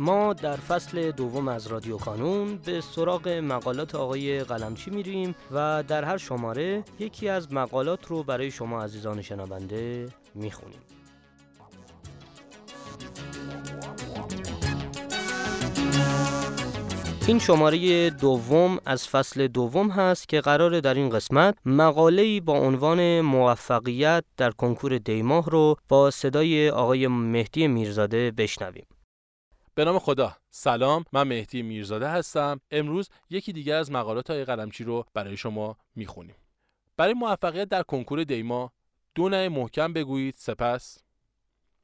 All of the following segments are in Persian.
ما در فصل دوم از رادیو کانون به سراغ مقالات آقای قلمچی میریم و در هر شماره یکی از مقالات رو برای شما عزیزان شنونده می‌خونیم این شماره دوم از فصل دوم هست که قرار در این قسمت مقاله‌ای با عنوان موفقیت در کنکور دیماه رو با صدای آقای مهدی میرزاده بشنویم. به نام خدا. سلام من مهدی میرزاده هستم. امروز یکی دیگر از مقالات های قلمچی رو برای شما می‌خونیم. برای موفقیت در کنکور دیما دو نه محکم بگویید. سپس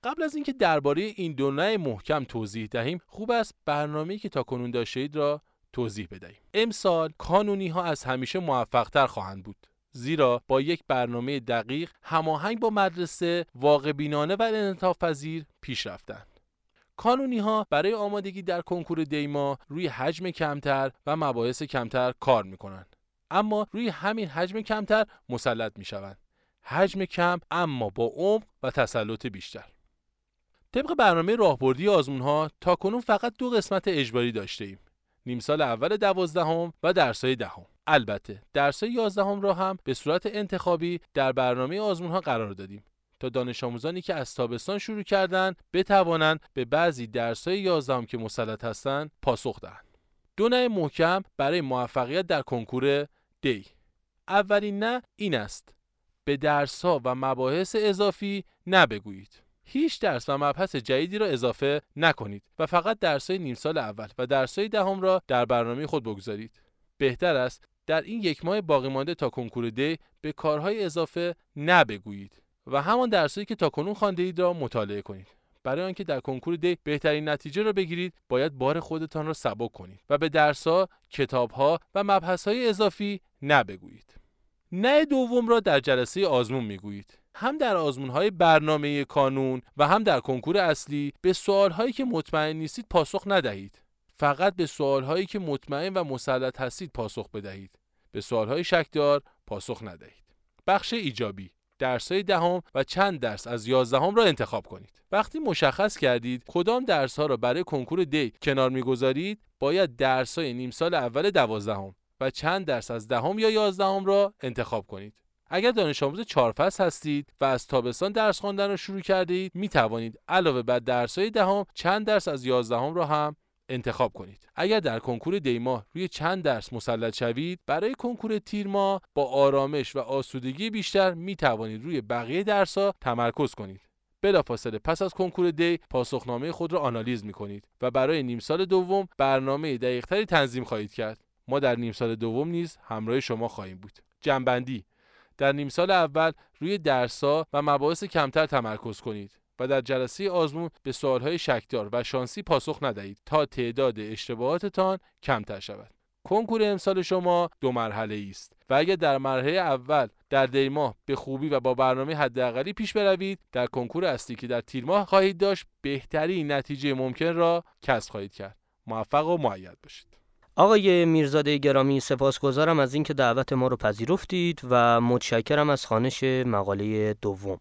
قبل از اینکه درباره این دو نه محکم توضیح دهیم خوب است برنامه‌ای که تا کنون داشتید را توضیح بدهیم. امسال کانونی ها از همیشه موفقتر خواهند بود زیرا با یک برنامه دقیق هماهنگ با مدرسه واقع بینانه و انعطاف پذیر پیش رفتند. کانونی ها برای آمادگی در کنکور دیما روی حجم کمتر و مباحث کمتر کار می‌کنند اما روی همین حجم کمتر مسلط می‌شوند. حجم کم اما با عمق و تسلط بیشتر. طبق برنامه راهبردی آزمون ها تا کنون فقط دو قسمت اجباری داشته ایم. نیم سال اول دوازدهم و درسای دهم. البته درسای یازدهم را هم به صورت انتخابی در برنامه آزمون ها قرار دادیم. تا دانش آموزانی که از تابستان شروع کردند بتوانند به بعضی درس‌های یازدهم که مسلط هستند پاسخ دهند. دو نه محکم برای موفقیت در کنکور دی. اولین نه این است. به درسها و مباحث اضافی نبگویید. هیچ درس و مبحث جدیدی را اضافه نکنید و فقط درسهای نیم سال اول و درسهای دهم را در برنامه خود بگذارید. بهتر است در این یک ماه باقی مانده تا کنکور دی به کارهای اضافه نبگویید. و همان درسایی که تاکنون خوانده اید را مطالعه کنید. برای آنکه در کنکور دی بهترین نتیجه را بگیرید باید بار خودتان را سبک کنید و به درسها کتابها و مبحثهای اضافی نبگویید. نه دوم را در جلسه آزمون می‌گویید. هم در آزمون های برنامه کانون و هم در کنکور اصلی به سوال هایی که مطمئن نیستید پاسخ ندهید. فقط به سوال هایی که مطمئن و مسلط هستید پاسخ بدهید. به سوال های شکدار پاسخ ندهید. بخش ایجابی. درسهای دهم و چند درس از یازدهم را انتخاب کنید. وقتی مشخص کردید کدام درس ها را برای کنکور دی کنار می‌گذارید باید درس های نیم سال اول دوازدهم و چند درس از دهم یا یازدهم را انتخاب کنید. اگر دانش آموز چهار هستید و از تابستان درس خواندن را شروع کردید می توانید علاوه بر درس های دهم چند درس از یازدهم را هم انتخاب کنید. اگر در کنکور دیما روی چند درس مسلط شوید برای کنکور تیر با آرامش و آسودگی بیشتر می توانید روی بقیه درس ها تمرکز کنید. بلافاصله پس از کنکور دی پاسخنامه خود را آنالیز می کنید و برای نیم سال دوم برنامه دقیقتری تنظیم خواهید کرد. ما در نیم سال دوم نیز همراه شما خواهیم بود. جنبندی در نیم سال اول روی درسها و مباحث کمتر تمرکز کنید. و در جلسه آزمون به سوالهای شکدار و شانسی پاسخ ندهید تا تعداد اشتباهاتتان کمتر شود. کنکور امسال شما دو مرحله است و اگر در مرحله اول در دیماه به خوبی و با برنامه حداقلی پیش بروید در کنکور اصلی که در تیر ماه خواهید داشت بهترین نتیجه ممکن را کسب خواهید کرد. موفق و معید باشید. آقای میرزاده گرامی سپاسگزارم از اینکه دعوت ما رو پذیرفتید و متشکرم از خانش مقاله دوم.